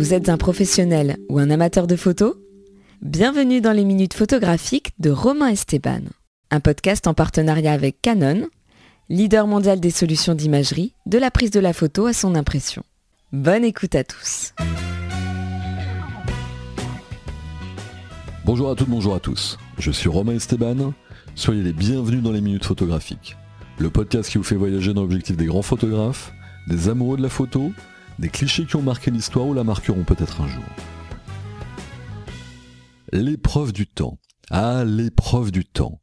Vous êtes un professionnel ou un amateur de photos Bienvenue dans les minutes photographiques de Romain Esteban, un podcast en partenariat avec Canon, leader mondial des solutions d'imagerie, de la prise de la photo à son impression. Bonne écoute à tous. Bonjour à toutes, bonjour à tous. Je suis Romain Esteban. Soyez les bienvenus dans les minutes photographiques. Le podcast qui vous fait voyager dans l'objectif des grands photographes, des amoureux de la photo, des clichés qui ont marqué l'histoire ou la marqueront peut-être un jour. L'épreuve du temps. Ah, l'épreuve du temps.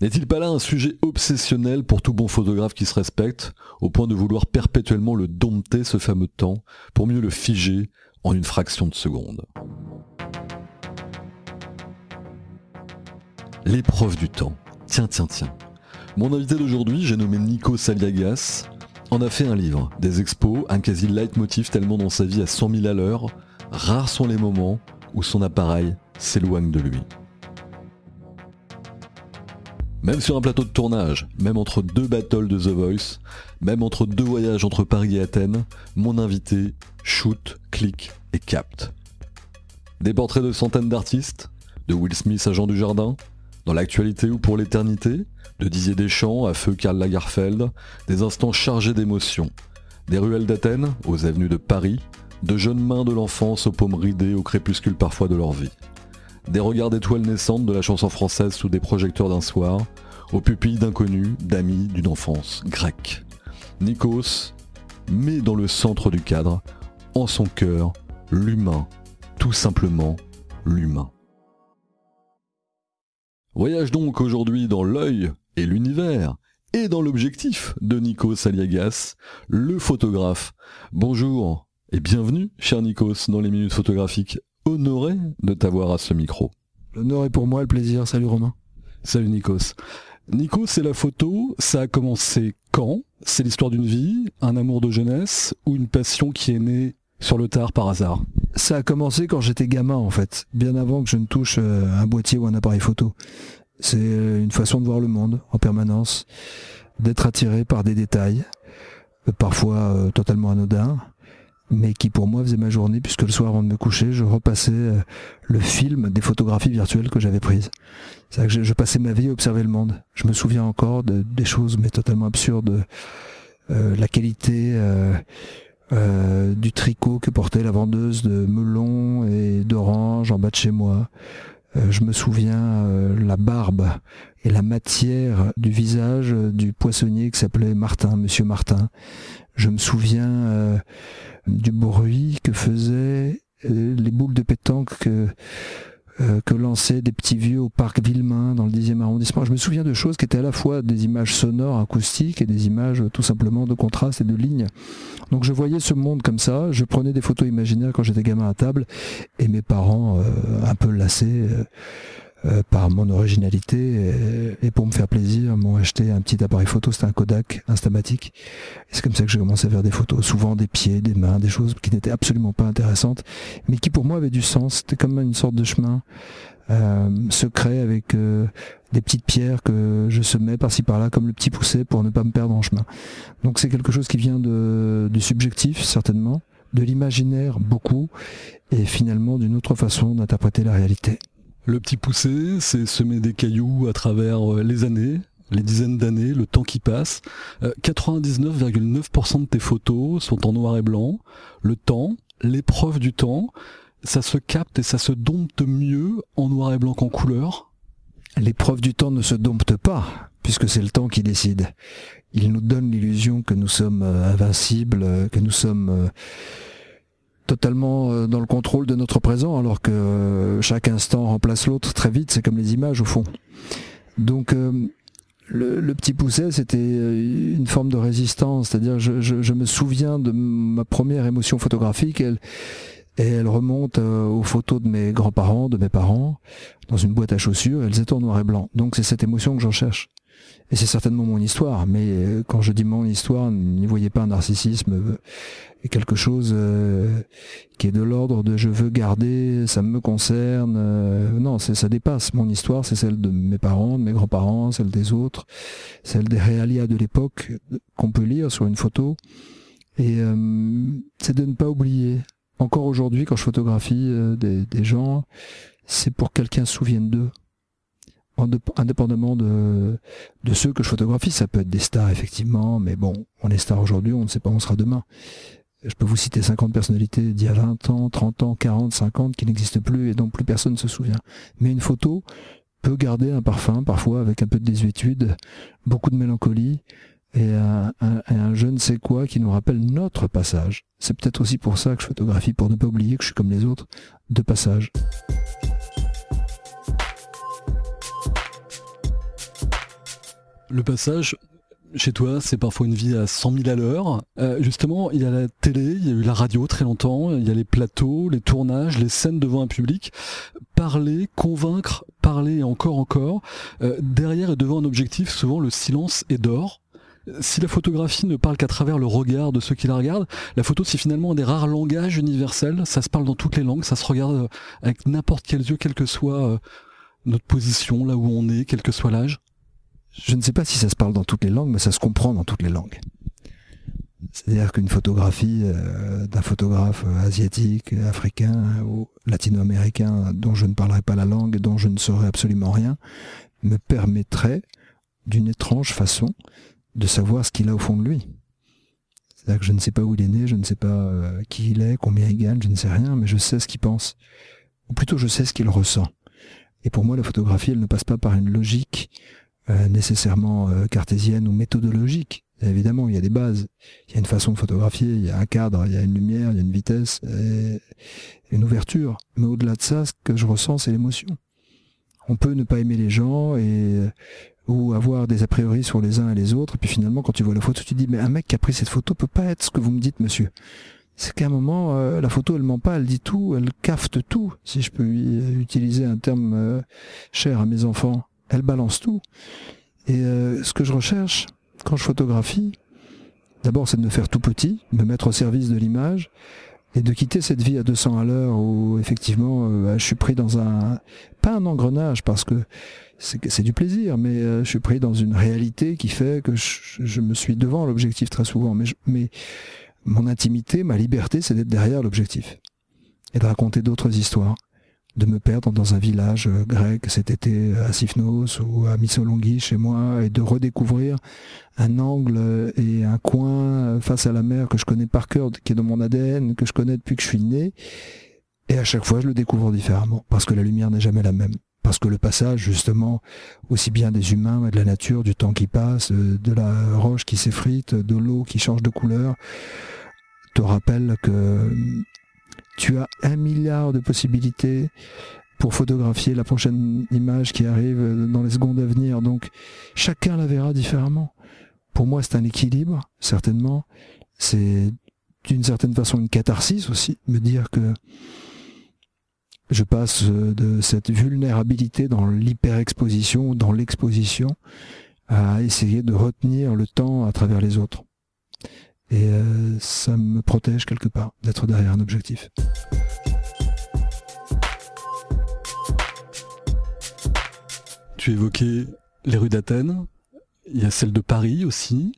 N'est-il pas là un sujet obsessionnel pour tout bon photographe qui se respecte, au point de vouloir perpétuellement le dompter, ce fameux temps, pour mieux le figer en une fraction de seconde? L'épreuve du temps. Tiens, tiens, tiens. Mon invité d'aujourd'hui, j'ai nommé Nico Saliagas, en a fait un livre, des expos, un quasi leitmotiv tellement dans sa vie à 100 000 à l'heure, rares sont les moments où son appareil s'éloigne de lui. Même sur un plateau de tournage, même entre deux battles de The Voice, même entre deux voyages entre Paris et Athènes, mon invité shoot, clique et capte. Des portraits de centaines d'artistes, de Will Smith à Jean Dujardin, dans l'actualité ou pour l'éternité, de Dizier Deschamps à feu Karl Lagerfeld, des instants chargés d'émotions. Des ruelles d'Athènes aux avenues de Paris, de jeunes mains de l'enfance aux paumes ridées au crépuscule parfois de leur vie. Des regards d'étoiles naissantes de la chanson française sous des projecteurs d'un soir, aux pupilles d'inconnus, d'amis, d'une enfance grecque. Nikos met dans le centre du cadre, en son cœur, l'humain, tout simplement l'humain. Voyage donc aujourd'hui dans l'œil et l'univers, et dans l'objectif de Nikos Saliagas, le photographe. Bonjour et bienvenue, cher Nikos, dans les minutes photographiques. Honoré de t'avoir à ce micro. L'honneur est pour moi, le plaisir. Salut Romain. Salut Nikos. Nikos, c'est la photo. Ça a commencé quand? C'est l'histoire d'une vie, un amour de jeunesse ou une passion qui est née sur le tard par hasard Ça a commencé quand j'étais gamin en fait, bien avant que je ne touche euh, un boîtier ou un appareil photo. C'est euh, une façon de voir le monde en permanence, d'être attiré par des détails, euh, parfois totalement anodins, mais qui pour moi faisait ma journée puisque le soir avant de me coucher, je repassais le film des photographies virtuelles que j'avais prises. C'est que je, passais ma vie à observer le monde. Je me souviens encore de, des choses mais totalement absurdes, la qualité du tricot que portait la vendeuse de melon et d'orange en bas de chez moi. Euh, je me souviens euh, la barbe et la matière du visage du poissonnier qui s'appelait Martin, Monsieur Martin. Je me souviens du bruit que faisaient les boules de pétanque que euh, que lançaient des petits vieux au parc Villemain dans le 10e arrondissement. Je me souviens de choses qui étaient à la fois des images sonores, acoustiques et des images tout simplement de contraste et de lignes. Donc je voyais ce monde comme ça, je prenais des photos imaginaires quand j'étais gamin à table et mes parents euh, un peu lassés euh, euh, par mon originalité et, pour me faire plaisir m'ont acheté un petit appareil photo, c'était un Kodak Instamatic. Et c'est comme ça que j'ai commencé à faire des photos, souvent des pieds, des mains, des choses qui n'étaient absolument pas intéressantes, mais qui pour moi avaient du sens. C'était comme une sorte de chemin euh, secret avec euh, des petites pierres que je semais par-ci par-là comme le petit poussé pour ne pas me perdre en chemin. Donc c'est quelque chose qui vient de, du subjectif certainement, de l'imaginaire beaucoup, et finalement d'une autre façon d'interpréter la réalité. Le petit poussé, c'est semer des cailloux à travers euh, les années, les dizaines d'années, le temps qui passe. 99,9% euh, de tes photos sont en noir et blanc. Le temps, l'épreuve du temps, ça se capte et ça se dompte mieux en noir et blanc qu'en couleur. L'épreuve du temps ne se dompte pas, puisque c'est le temps qui décide. Il nous donne l'illusion que nous sommes euh, invincibles, que nous sommes totalement euh, dans le contrôle de notre présent, alors que euh, chaque instant remplace l'autre très vite, c'est comme les images au fond. Donc euh, le, petit pousset, c'était une forme de résistance, c'est-à-dire je, je, me souviens de ma première émotion photographique, elle, et elle remonte aux photos de mes grands-parents, de mes parents, dans une boîte à chaussures, elles étaient en noir et blanc. Donc c'est cette émotion que j'en cherche. Et c'est certainement mon histoire, mais quand je dis mon histoire, n'y voyez pas un narcissisme et quelque chose euh, qui est de l'ordre de je veux garder, ça me concerne. Euh, non, ça dépasse. Mon histoire, c'est celle de mes parents, de mes grands-parents, celle des autres, celle des réalias de l'époque qu'on peut lire sur une photo. Et euh, c'est de ne pas oublier encore aujourd'hui, quand je photographie euh, des, gens, c'est pour que quelqu'un se souvienne d'eux. Indépendamment de, ceux que je photographie, ça peut être des stars effectivement, mais bon, on est star aujourd'hui, on ne sait pas où on sera demain. Je peux vous citer 50 personnalités d'il y a 20 ans, 30 ans, 40, 50 qui n'existent plus et dont plus personne ne se souvient. Mais une photo peut garder un parfum, parfois avec un peu de désuétude, beaucoup de mélancolie, et un, un, je ne sais quoi qui nous rappelle notre passage. C'est peut-être aussi pour ça que je photographie, pour ne pas oublier que je suis comme les autres, de passage. Le passage, chez toi, c'est parfois une vie à 100 000 à l'heure. Euh, justement, il y a la télé, il y a eu la radio très longtemps, il y a les plateaux, les tournages, les scènes devant un public. Parler, convaincre, parler encore, encore. Euh, derrière et devant un objectif, souvent le silence est d'or si la photographie ne parle qu'à travers le regard de ceux qui la regardent, la photo c'est finalement un des rares langages universels, ça se parle dans toutes les langues, ça se regarde euh, avec n'importe quel yeux, quelle que soit euh, notre position, là où on est, quel que soit l'âge. Je ne sais pas si ça se parle dans toutes les langues, mais ça se comprend dans toutes les langues. C'est-à-dire qu'une photographie euh, d'un photographe asiatique, africain ou latino-américain dont je ne parlerai pas la langue, dont je ne saurais absolument rien, me permettrait d'une étrange façon de savoir ce qu'il a au fond de lui. C'est-à-dire que je ne sais pas où il est né, je ne sais pas euh, qui il est, combien il gagne, je ne sais rien, mais je sais ce qu'il pense. Ou plutôt, je sais ce qu'il ressent. Et pour moi, la photographie, elle ne passe pas par une logique euh, nécessairement euh, cartésienne ou méthodologique. évidemment, il y a des bases. Il y a une façon de photographier, il y a un cadre, il y a une lumière, il y a une vitesse, et une ouverture. Mais au-delà de ça, ce que je ressens, c'est l'émotion. On peut ne pas aimer les gens et ou avoir des a priori sur les uns et les autres, et puis finalement quand tu vois la photo, tu te dis mais un mec qui a pris cette photo peut pas être ce que vous me dites monsieur. C'est qu'à un moment, euh, la photo elle ment pas, elle dit tout, elle cafte tout, si je peux utiliser un terme euh, cher à mes enfants, elle balance tout. Et euh, ce que je recherche quand je photographie, d'abord c'est de me faire tout petit, me mettre au service de l'image, et de quitter cette vie à 200 à l'heure où effectivement bah, je suis pris dans un pas un engrenage parce que c'est du plaisir, mais euh, je suis pris dans une réalité qui fait que je, me suis devant l'objectif très souvent. Mais mon intimité, ma liberté, c'est d'être derrière l'objectif et de raconter d'autres histoires, de me perdre dans un village euh, grec cet été à Sifnos ou à Missolonghi chez moi et de redécouvrir un angle et un coin face à la mer que je connais par cœur, qui est dans mon ADN, que je connais depuis que je suis né. Et à chaque fois, je le découvre différemment parce que la lumière n'est jamais la même parce que le passage justement aussi bien des humains de la nature, du temps qui passe, euh, de la roche qui s'effrite, de l'eau qui change de couleur, te rappelle que tu as un milliard de possibilités pour photographier la prochaine image qui arrive dans les secondes à venir. Donc chacun la verra différemment. Pour moi, c'est un équilibre, certainement. C'est d'une certaine façon une catharsis aussi, me dire que je passe de cette vulnérabilité dans l'hyperexposition, dans l'exposition, à essayer de retenir le temps à travers les autres. Et euh, ça me protège quelque part d'être derrière un objectif. Tu évoquais les rues d'Athènes, il y a celle de Paris aussi.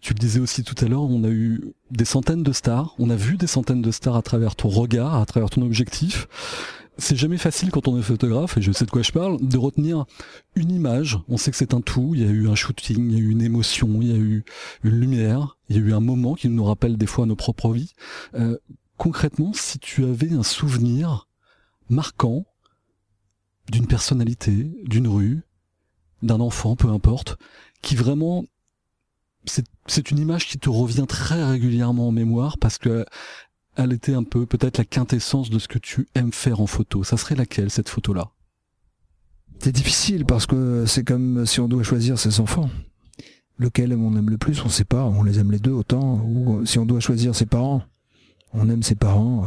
Tu le disais aussi tout à l'heure, on a eu des centaines de stars, on a vu des centaines de stars à travers ton regard, à travers ton objectif. C'est jamais facile quand on est photographe, et je sais de quoi je parle, de retenir une image. On sait que c'est un tout, il y a eu un shooting, il y a eu une émotion, il y a eu une lumière, il y a eu un moment qui nous rappelle des fois nos propres vies. Euh, concrètement, si tu avais un souvenir marquant d'une personnalité, d'une rue, d'un enfant, peu importe, qui vraiment c'est une image qui te revient très régulièrement en mémoire parce que elle était un peu peut-être la quintessence de ce que tu aimes faire en photo. Ça serait laquelle cette photo-là? C'est difficile parce que c'est comme si on doit choisir ses enfants. Lequel on aime le plus, on ne sait pas. On les aime les deux autant. Ou si on doit choisir ses parents, on aime ses parents.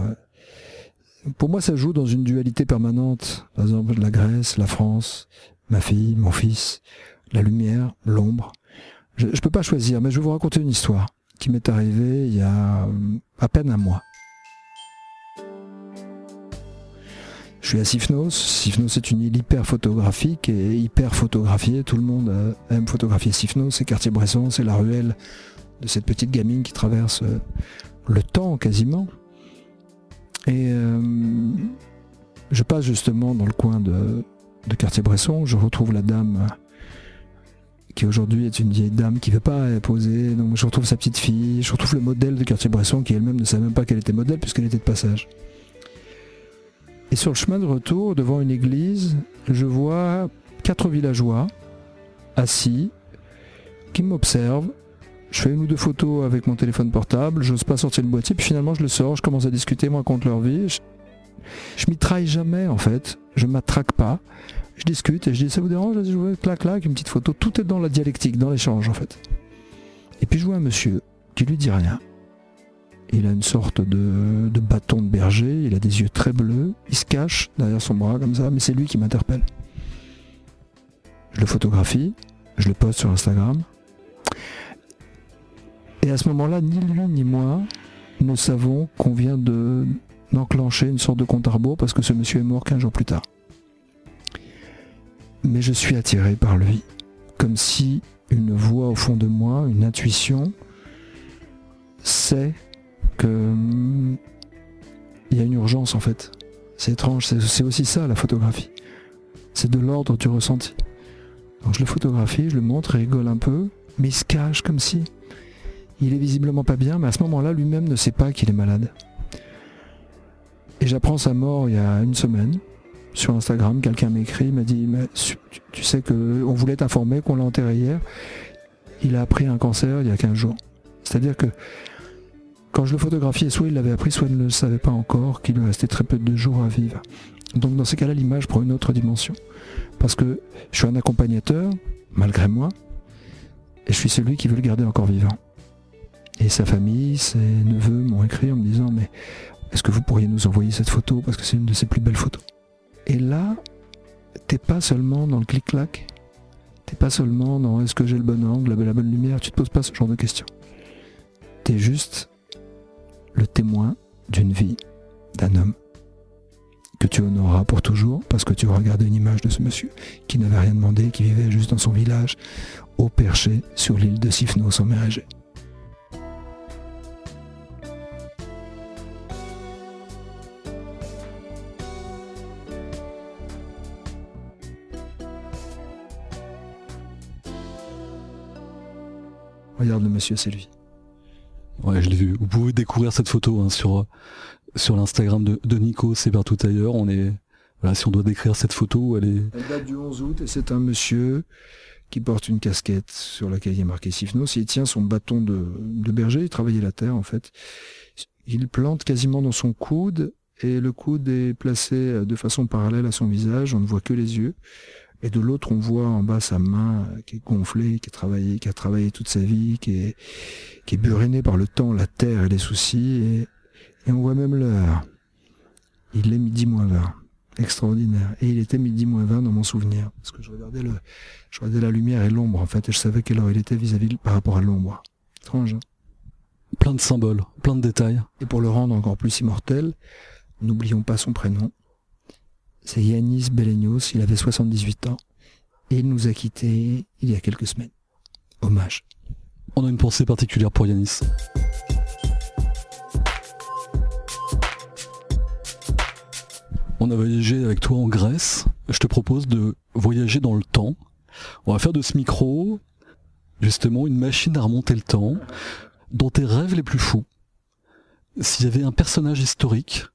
Pour moi, ça joue dans une dualité permanente. Par exemple, la Grèce, la France, ma fille, mon fils, la lumière, l'ombre. Je ne peux pas choisir, mais je vais vous raconter une histoire qui m'est arrivée il y a euh, à peine un mois. Je suis à Sifnos. Sifnos est une île hyper photographique et hyper photographiée. Tout le monde euh, aime photographier Sifnos. C'est Quartier-Bresson, c'est la ruelle de cette petite gamine qui traverse euh, le temps quasiment. Et euh, je passe justement dans le coin de, Quartier-Bresson, je retrouve la dame qui aujourd'hui est une vieille dame qui ne veut pas poser, donc je retrouve sa petite fille, je retrouve le modèle de Quartier-Bresson qui elle-même ne savait même pas qu'elle était modèle puisqu'elle était de passage. Et sur le chemin de retour, devant une église, je vois quatre villageois assis qui m'observent. Je fais une ou deux photos avec mon téléphone portable, j'ose pas sortir le boîtier, puis finalement je le sors, je commence à discuter, moi, contre leur vie. Je, je m'y traille jamais en fait, je m'attraque pas. Je discute et je dis ça vous dérange? Je vois clac clac, une petite photo, tout est dans la dialectique, dans l'échange en fait. Et puis je vois un monsieur qui lui dit rien. Il a une sorte de, de bâton de berger, il a des yeux très bleus, il se cache derrière son bras comme ça, mais c'est lui qui m'interpelle. Je le photographie, je le poste sur Instagram. Et à ce moment-là, ni lui ni moi, nous savons qu'on vient de d'enclencher une sorte de compte à parce que ce monsieur est mort 15 jours plus tard. Mais je suis attiré par lui, comme si une voix au fond de moi, une intuition, sait hum, il y a une urgence en fait. C'est étrange, c'est aussi ça la photographie. C'est de l'ordre du ressenti. Donc je le photographie, je le montre, il rigole un peu, mais il se cache comme si il est visiblement pas bien, mais à ce moment-là, lui-même ne sait pas qu'il est malade. Et j'apprends sa mort il y a une semaine. Sur Instagram, quelqu'un m'écrit, m'a dit mais tu sais que on voulait t'informer qu'on l'a enterré hier. Il a appris un cancer il y a 15 jours. C'est-à-dire que quand je le photographiais, soit il l'avait appris, soit il ne le savait pas encore, qu'il lui restait très peu de jours à vivre. Donc dans ces cas-là, l'image prend une autre dimension. Parce que je suis un accompagnateur, malgré moi, et je suis celui qui veut le garder encore vivant. Et sa famille, ses neveux m'ont écrit en me disant mais est-ce que vous pourriez nous envoyer cette photo? Parce que c'est une de ses plus belles photos. Et là, t'es pas seulement dans le clic-clac, t'es pas seulement dans est-ce que j'ai le bon angle, la bonne lumière, tu te poses pas ce genre de questions. T'es juste le témoin d'une vie d'un homme que tu honoreras pour toujours parce que tu vas regarder une image de ce monsieur qui n'avait rien demandé, qui vivait juste dans son village, au perché sur l'île de Sifnos en mer Égée. Regarde le monsieur, c'est lui. Ouais, je l'ai vu. Vous pouvez découvrir cette photo hein, sur sur l'Instagram de, Nico, c'est partout ailleurs. On est voilà, si on doit décrire cette photo, elle est. Elle date du 11 août et c'est un monsieur qui porte une casquette sur laquelle il est marqué Sifnos. Il tient son bâton de, de berger. Il travaillait la terre en fait. Il plante quasiment dans son coude et le coude est placé de façon parallèle à son visage. On ne voit que les yeux. Et de l'autre, on voit en bas sa main qui est gonflée, qui a travaillé, qui a travaillé toute sa vie, qui est, qui est burinée par le temps, la terre et les soucis. Et, et on voit même l'heure. Il est midi moins 20. Extraordinaire. Et il était midi moins 20 dans mon souvenir. Parce que je regardais le, je regardais la lumière et l'ombre, en fait, et je savais quelle heure il était vis-à-vis par rapport à l'ombre. Étrange. Hein? Plein de symboles, plein de détails. Et pour le rendre encore plus immortel, n'oublions pas son prénom. C'est Yanis Belenios, il avait 78 ans. Et il nous a quittés il y a quelques semaines. Hommage. On a une pensée particulière pour Yanis. On a voyagé avec toi en Grèce. Je te propose de voyager dans le temps. On va faire de ce micro, justement, une machine à remonter le temps, dans tes rêves les plus fous. S'il y avait un personnage historique,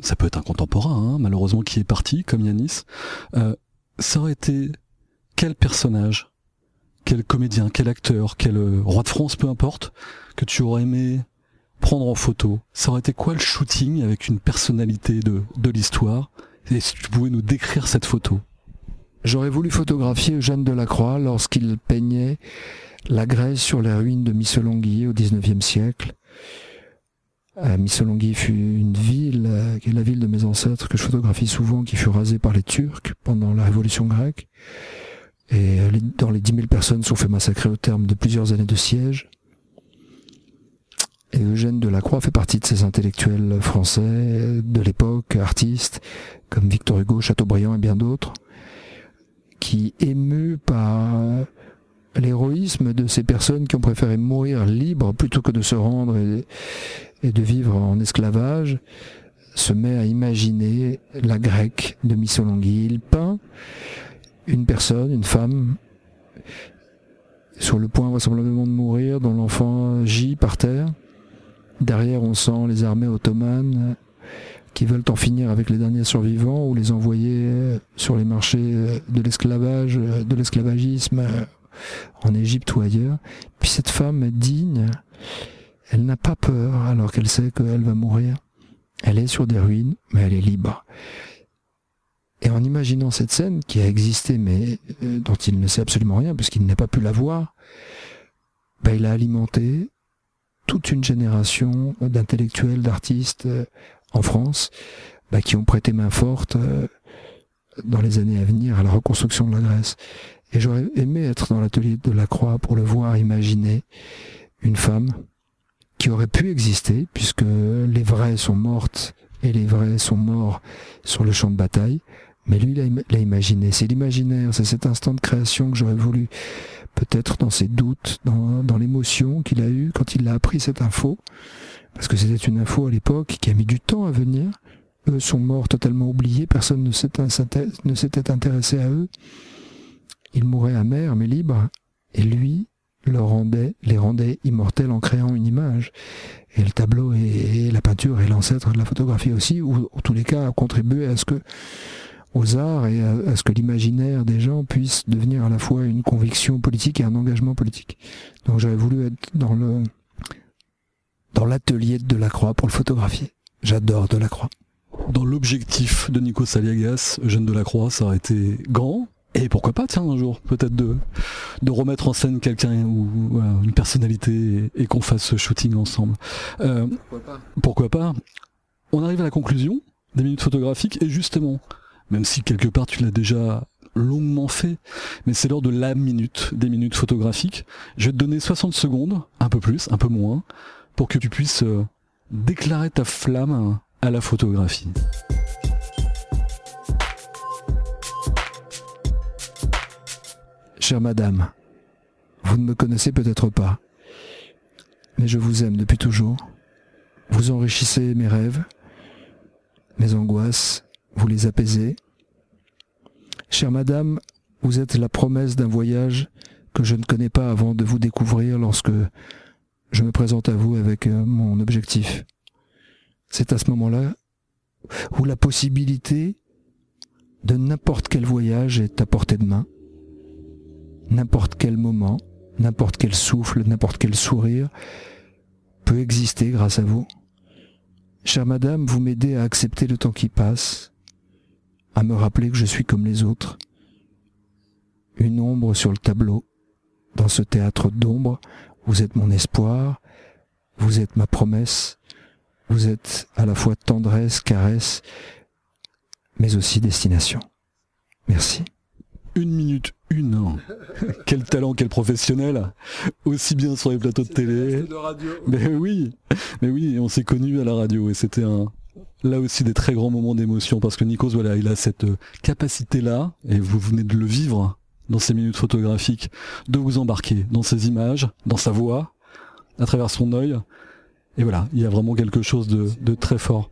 ça peut être un contemporain, hein, malheureusement, qui est parti, comme Yanis, euh, ça aurait été quel personnage, quel comédien, quel acteur, quel euh, roi de France, peu importe, que tu aurais aimé prendre en photo? Ça aurait été quoi le shooting avec une personnalité de, de l'histoire? Et si tu pouvais nous décrire cette photo? J'aurais voulu photographier Eugène Delacroix lorsqu'il peignait la Grèce sur les ruines de Missolonghi au XIXe siècle. Euh, Missolonghi fut une ville, euh, qui est la ville de mes ancêtres, que je photographie souvent, qui fut rasée par les Turcs pendant la Révolution grecque. Et euh, dans les dix mille personnes sont fait massacrer au terme de plusieurs années de siège. Et Eugène Delacroix fait partie de ces intellectuels français de l'époque, artistes, comme Victor Hugo, Chateaubriand et bien d'autres, qui, émus par l'héroïsme de ces personnes qui ont préféré mourir libres plutôt que de se rendre et, de vivre en esclavage, se met à imaginer la grecque de Missolonghi. Il peint une personne, une femme, sur le point vraisemblablement de mourir, dont l'enfant gît par terre. Derrière, on sent les armées ottomanes qui veulent en finir avec les derniers survivants ou les envoyer sur les marchés de l'esclavage, de l'esclavagisme en Égypte ou ailleurs. Puis cette femme digne, elle n'a pas peur alors qu'elle sait qu'elle va mourir. Elle est sur des ruines, mais elle est libre. Et en imaginant cette scène qui a existé, mais euh, dont il ne sait absolument rien, puisqu'il n'a pas pu la voir, ben, il a alimenté toute une génération d'intellectuels, d'artistes euh, en France, ben, qui ont prêté main forte euh, dans les années à venir à la reconstruction de la Grèce. Et j'aurais aimé être dans l'atelier de la Croix pour le voir imaginer une femme qui aurait pu exister, puisque les vrais sont mortes et les vrais sont morts sur le champ de bataille. Mais lui l'a imaginé. C'est l'imaginaire, c'est cet instant de création que j'aurais voulu, peut-être dans ses doutes, dans, dans l'émotion qu'il a eue quand il a appris cette info. Parce que c'était une info à l'époque qui a mis du temps à venir. Eux sont morts totalement oubliés, personne ne s'était intéressé à eux. Ils mouraient amers mais libres. Et lui, leur rendait, les rendait immortels en créant une image. Et le tableau et, la peinture et l'ancêtre de la photographie aussi, ou en tous les cas, a contribué à ce que aux arts et à, ce que l'imaginaire des gens puisse devenir à la fois une conviction politique et un engagement politique. Donc j'aurais voulu être dans le dans l'atelier de Delacroix pour le photographier. J'adore Delacroix. Dans l'objectif de Nico Saliagas, Eugène Delacroix, ça aurait été grand, et pourquoi pas, tiens, un jour, peut-être de, de remettre en scène quelqu'un ou une personnalité et, qu'on fasse ce shooting ensemble. Euh, pourquoi pas Pourquoi pas On arrive à la conclusion des minutes photographiques et justement, même si quelque part tu l'as déjà longuement fait, mais c'est l'heure de la minute des minutes photographiques. Je vais te donner 60 secondes, un peu plus, un peu moins, pour que tu puisses euh, déclarer ta flamme à la photographie. Chère madame, vous ne me connaissez peut-être pas, mais je vous aime depuis toujours. Vous enrichissez mes rêves, mes angoisses, vous les apaisez. Chère madame, vous êtes la promesse d'un voyage que je ne connais pas avant de vous découvrir lorsque je me présente à vous avec euh, mon objectif. C'est à ce moment-là où la possibilité de n'importe quel voyage est à portée de main n'importe quel moment, n'importe quel souffle, n'importe quel sourire peut exister grâce à vous. Chère madame, vous m'aidez à accepter le temps qui passe, à me rappeler que je suis comme les autres. Une ombre sur le tableau. Dans ce théâtre d'ombre, vous êtes mon espoir, vous êtes ma promesse, vous êtes à la fois tendresse, caresse, mais aussi destination. Merci une minute une. Quel talent, quel professionnel. Aussi bien sur les plateaux de télé. Mais oui, mais oui, on s'est connus à la radio et c'était un, là aussi des très grands moments d'émotion parce que Nikos, voilà, il a cette euh, capacité-là et vous venez de le vivre dans ces minutes photographiques, de vous embarquer dans ces images, dans sa voix, à travers son œil. Et voilà, il y a vraiment quelque chose de, de très fort.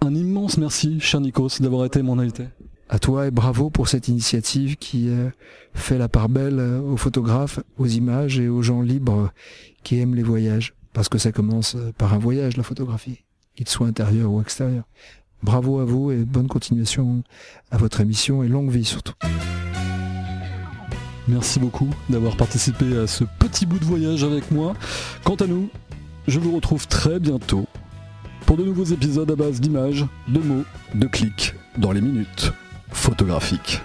Un immense merci, cher Nikos, d'avoir été mon invité à toi et bravo pour cette initiative qui euh, fait la part belle euh, aux photographes, aux images et aux gens libres qui aiment les voyages. Parce que ça commence euh, par un voyage, la photographie, qu'il soit intérieur ou extérieur. Bravo à vous et bonne continuation à votre émission et longue vie surtout. Merci beaucoup d'avoir participé à ce petit bout de voyage avec moi. Quant à nous, je vous retrouve très bientôt pour de nouveaux épisodes à base d'images, de mots, de clics dans les minutes photographique.